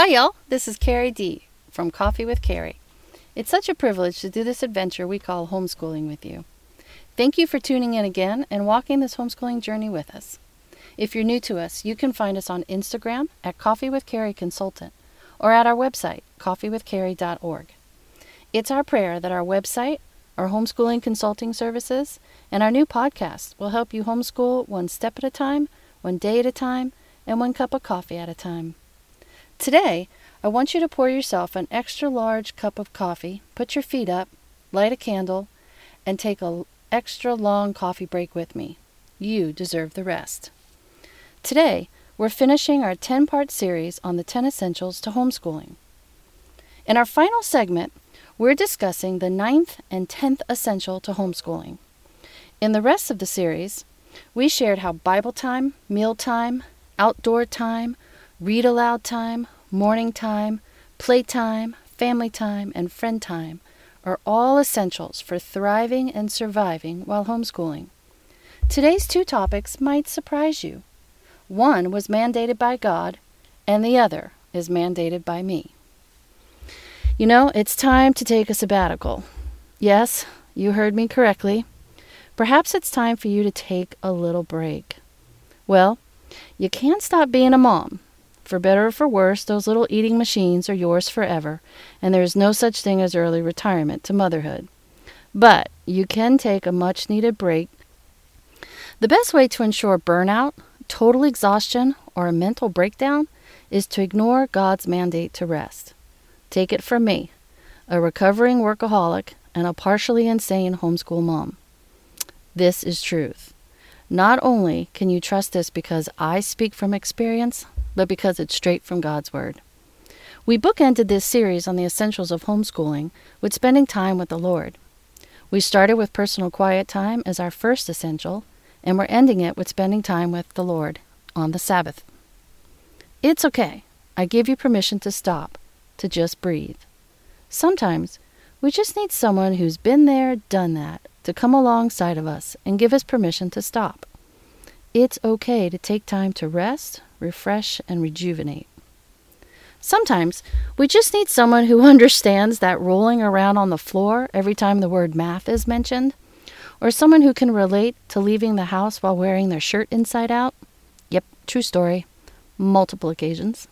Hi, y'all. This is Carrie D from Coffee with Carrie. It's such a privilege to do this adventure we call homeschooling with you. Thank you for tuning in again and walking this homeschooling journey with us. If you're new to us, you can find us on Instagram at Coffee with Carrie Consultant or at our website, coffeewithcarrie.org. It's our prayer that our website, our homeschooling consulting services, and our new podcast will help you homeschool one step at a time, one day at a time, and one cup of coffee at a time. Today, I want you to pour yourself an extra large cup of coffee, put your feet up, light a candle, and take a extra long coffee break with me. You deserve the rest. Today, we're finishing our 10 part series on the 10 essentials to homeschooling. In our final segment, we're discussing the ninth and 10th essential to homeschooling. In the rest of the series, we shared how Bible time, meal time, outdoor time, read aloud time, morning time, playtime, family time, and friend time are all essentials for thriving and surviving while homeschooling. Today's two topics might surprise you. One was mandated by God, and the other is mandated by me. You know, it's time to take a sabbatical. Yes, you heard me correctly. Perhaps it's time for you to take a little break. Well, you can't stop being a mom, for better or for worse, those little eating machines are yours forever, and there is no such thing as early retirement to motherhood. But you can take a much needed break. The best way to ensure burnout, total exhaustion, or a mental breakdown is to ignore God's mandate to rest. Take it from me, a recovering workaholic and a partially insane homeschool mom. This is truth. Not only can you trust this because I speak from experience, but because it's straight from God's Word. We bookended this series on the essentials of homeschooling with spending time with the Lord. We started with personal quiet time as our first essential, and we're ending it with spending time with the Lord on the Sabbath. It's okay. I give you permission to stop, to just breathe. Sometimes we just need someone who's been there, done that, to come alongside of us and give us permission to stop. It's okay to take time to rest, refresh, and rejuvenate. Sometimes we just need someone who understands that rolling around on the floor every time the word math is mentioned, or someone who can relate to leaving the house while wearing their shirt inside out. Yep, true story. Multiple occasions.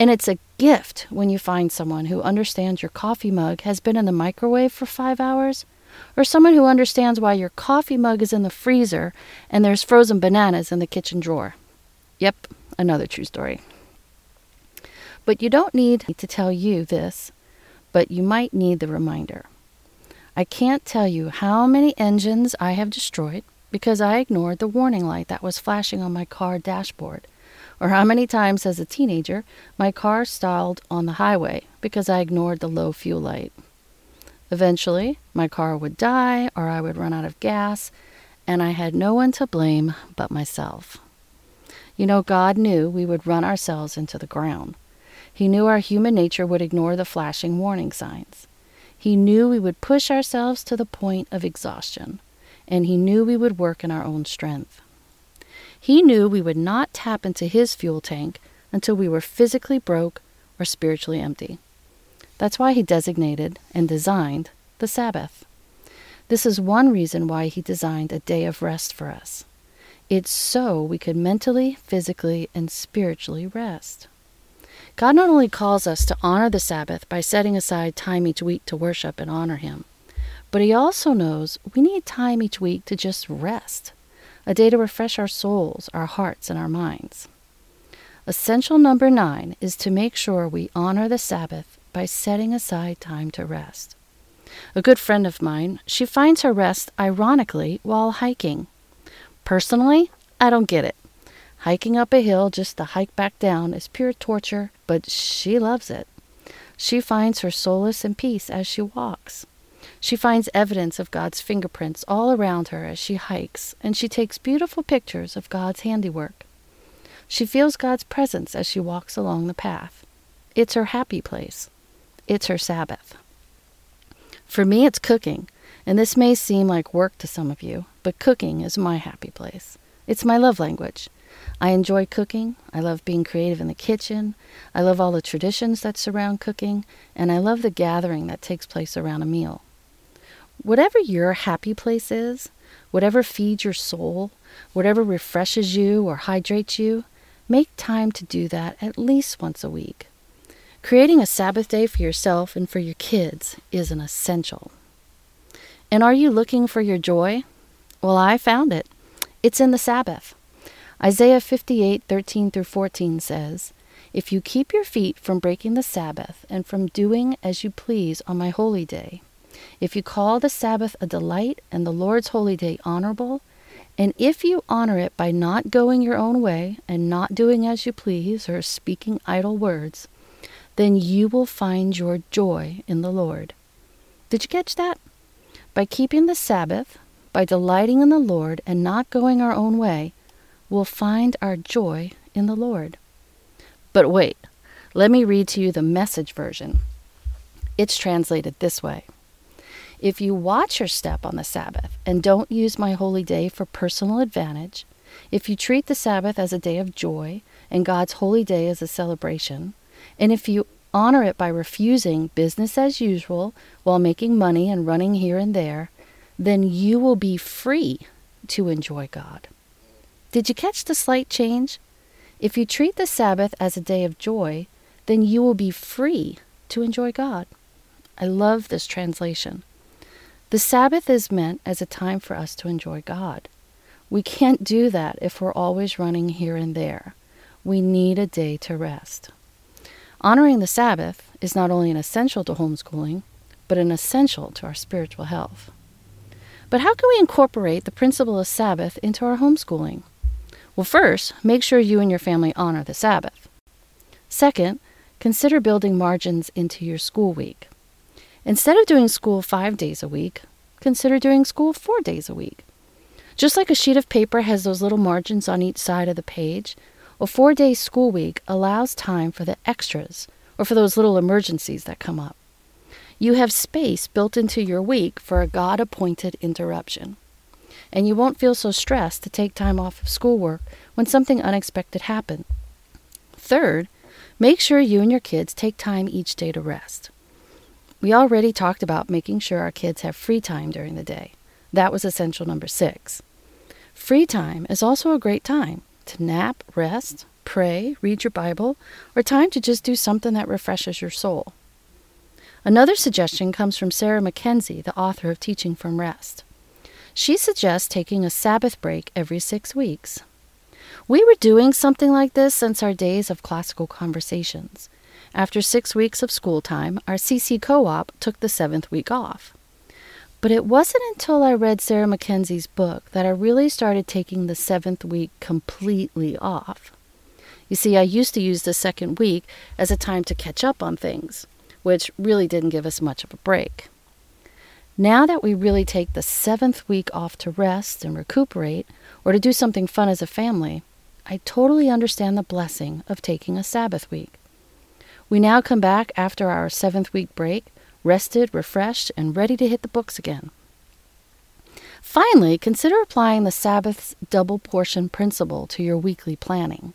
And it's a gift when you find someone who understands your coffee mug has been in the microwave for five hours, or someone who understands why your coffee mug is in the freezer and there's frozen bananas in the kitchen drawer. Yep, another true story. But you don't need to tell you this, but you might need the reminder. I can't tell you how many engines I have destroyed because I ignored the warning light that was flashing on my car dashboard, or how many times as a teenager my car stalled on the highway because I ignored the low fuel light. Eventually, my car would die or I would run out of gas, and I had no one to blame but myself. You know, God knew we would run ourselves into the ground. He knew our human nature would ignore the flashing warning signs. He knew we would push ourselves to the point of exhaustion, and he knew we would work in our own strength. He knew we would not tap into his fuel tank until we were physically broke or spiritually empty. That's why he designated and designed the Sabbath. This is one reason why he designed a day of rest for us. It's so we could mentally, physically, and spiritually rest. God not only calls us to honor the Sabbath by setting aside time each week to worship and honor Him, but He also knows we need time each week to just rest, a day to refresh our souls, our hearts, and our minds. Essential number nine is to make sure we honor the Sabbath by setting aside time to rest. A good friend of mine, she finds her rest ironically while hiking. Personally, I don't get it. Hiking up a hill just to hike back down is pure torture, but she loves it. She finds her solace and peace as she walks. She finds evidence of God's fingerprints all around her as she hikes, and she takes beautiful pictures of God's handiwork. She feels God's presence as she walks along the path. It's her happy place. It's her Sabbath. For me, it's cooking. And this may seem like work to some of you, but cooking is my happy place. It's my love language. I enjoy cooking. I love being creative in the kitchen. I love all the traditions that surround cooking, and I love the gathering that takes place around a meal. Whatever your happy place is, whatever feeds your soul, whatever refreshes you or hydrates you, make time to do that at least once a week. Creating a Sabbath day for yourself and for your kids is an essential. And are you looking for your joy? Well, I found it. It's in the Sabbath. Isaiah 58 13 through 14 says, If you keep your feet from breaking the Sabbath and from doing as you please on my holy day, if you call the Sabbath a delight and the Lord's holy day honorable, and if you honor it by not going your own way and not doing as you please or speaking idle words, then you will find your joy in the Lord. Did you catch that? By keeping the Sabbath, by delighting in the Lord and not going our own way, we'll find our joy in the Lord. But wait, let me read to you the message version. It's translated this way if you watch your step on the Sabbath and don't use my holy day for personal advantage, if you treat the Sabbath as a day of joy and God's holy day as a celebration, and if you honor it by refusing business as usual while making money and running here and there, then you will be free to enjoy God. Did you catch the slight change? If you treat the Sabbath as a day of joy, then you will be free to enjoy God. I love this translation. The Sabbath is meant as a time for us to enjoy God. We can't do that if we're always running here and there. We need a day to rest. Honoring the Sabbath is not only an essential to homeschooling, but an essential to our spiritual health. But how can we incorporate the principle of Sabbath into our homeschooling? Well, first, make sure you and your family honor the Sabbath. Second, consider building margins into your school week. Instead of doing school five days a week, consider doing school four days a week. Just like a sheet of paper has those little margins on each side of the page, a four day school week allows time for the extras or for those little emergencies that come up. You have space built into your week for a God appointed interruption. And you won't feel so stressed to take time off of schoolwork when something unexpected happens. Third, make sure you and your kids take time each day to rest. We already talked about making sure our kids have free time during the day. That was essential number six. Free time is also a great time to nap, rest, pray, read your Bible, or time to just do something that refreshes your soul. Another suggestion comes from Sarah Mackenzie, the author of Teaching from Rest. She suggests taking a Sabbath break every six weeks. We were doing something like this since our days of classical conversations. After six weeks of school time, our CC co op took the seventh week off. But it wasn't until I read Sarah Mackenzie's book that I really started taking the seventh week completely off. You see, I used to use the second week as a time to catch up on things, which really didn't give us much of a break. Now that we really take the seventh week off to rest and recuperate, or to do something fun as a family, I totally understand the blessing of taking a Sabbath week. We now come back after our seventh week break, rested, refreshed, and ready to hit the books again. Finally, consider applying the Sabbath's double portion principle to your weekly planning.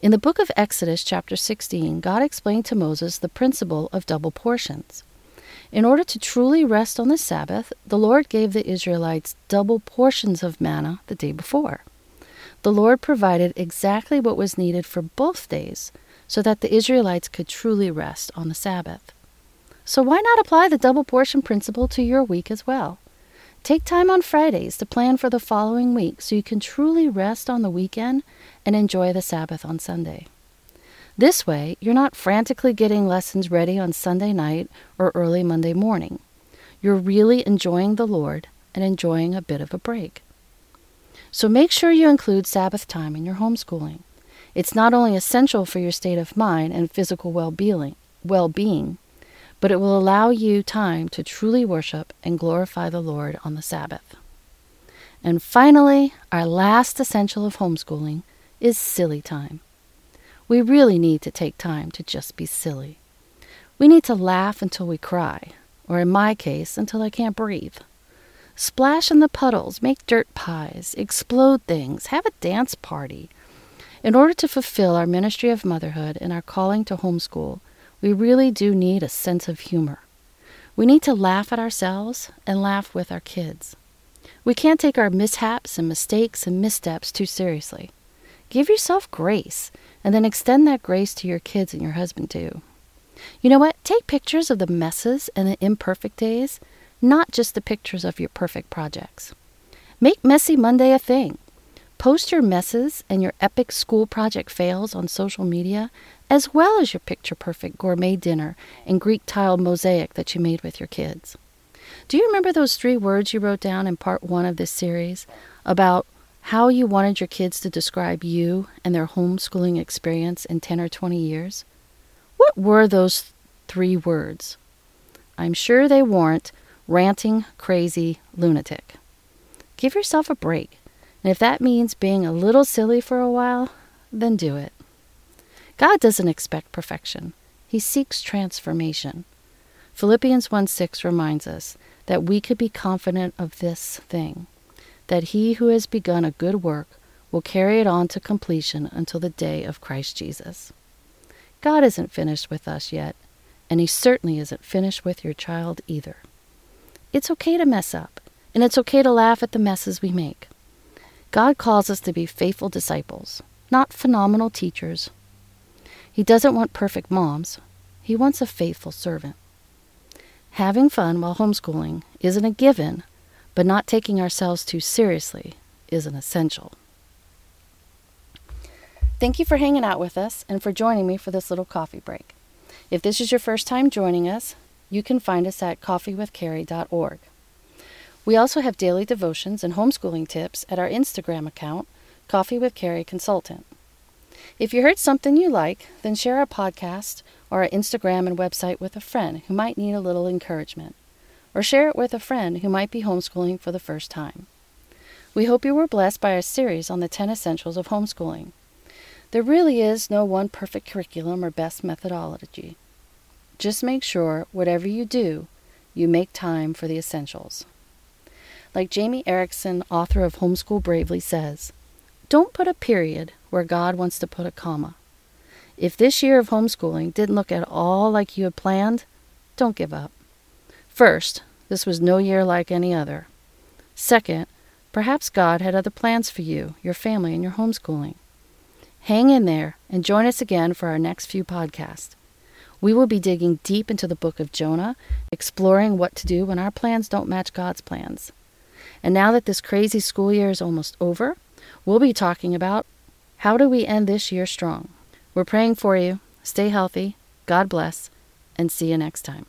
In the book of Exodus, chapter 16, God explained to Moses the principle of double portions. In order to truly rest on the Sabbath, the Lord gave the Israelites double portions of manna the day before. The Lord provided exactly what was needed for both days so that the Israelites could truly rest on the Sabbath. So why not apply the double portion principle to your week as well? Take time on Fridays to plan for the following week so you can truly rest on the weekend and enjoy the Sabbath on Sunday. This way, you're not frantically getting lessons ready on Sunday night or early Monday morning. You're really enjoying the Lord and enjoying a bit of a break. So make sure you include Sabbath time in your homeschooling. It's not only essential for your state of mind and physical well-being, well-being, but it will allow you time to truly worship and glorify the Lord on the Sabbath. And finally, our last essential of homeschooling is silly time. We really need to take time to just be silly. We need to laugh until we cry, or in my case, until I can't breathe. Splash in the puddles, make dirt pies, explode things, have a dance party, In order to fulfill our ministry of motherhood and our calling to homeschool, we really do need a sense of humor. We need to laugh at ourselves and laugh with our kids. We can't take our mishaps and mistakes and missteps too seriously. Give yourself grace and then extend that grace to your kids and your husband too. You know what? Take pictures of the messes and the imperfect days, not just the pictures of your perfect projects. Make Messy Monday a thing. Post your messes and your epic school project fails on social media, as well as your picture perfect gourmet dinner and Greek tiled mosaic that you made with your kids. Do you remember those three words you wrote down in part one of this series about how you wanted your kids to describe you and their homeschooling experience in 10 or 20 years? What were those three words? I'm sure they weren't ranting, crazy, lunatic. Give yourself a break. And if that means being a little silly for a while, then do it. God doesn't expect perfection, He seeks transformation. Philippians 1 6 reminds us that we could be confident of this thing that He who has begun a good work will carry it on to completion until the day of Christ Jesus. God isn't finished with us yet, and He certainly isn't finished with your child either. It's okay to mess up, and it's okay to laugh at the messes we make. God calls us to be faithful disciples, not phenomenal teachers. He doesn't want perfect moms, He wants a faithful servant. Having fun while homeschooling isn't a given, but not taking ourselves too seriously is an essential. Thank you for hanging out with us and for joining me for this little coffee break. If this is your first time joining us, you can find us at coffeewithcarrie.org. We also have daily devotions and homeschooling tips at our Instagram account, Coffee with Carrie Consultant. If you heard something you like, then share our podcast or our Instagram and website with a friend who might need a little encouragement, or share it with a friend who might be homeschooling for the first time. We hope you were blessed by our series on the 10 essentials of homeschooling. There really is no one perfect curriculum or best methodology. Just make sure, whatever you do, you make time for the essentials. Like Jamie Erickson, author of Homeschool Bravely, says, don't put a period where God wants to put a comma. If this year of homeschooling didn't look at all like you had planned, don't give up. First, this was no year like any other. Second, perhaps God had other plans for you, your family, and your homeschooling. Hang in there and join us again for our next few podcasts. We will be digging deep into the book of Jonah, exploring what to do when our plans don't match God's plans. And now that this crazy school year is almost over, we'll be talking about how do we end this year strong. We're praying for you. Stay healthy. God bless. And see you next time.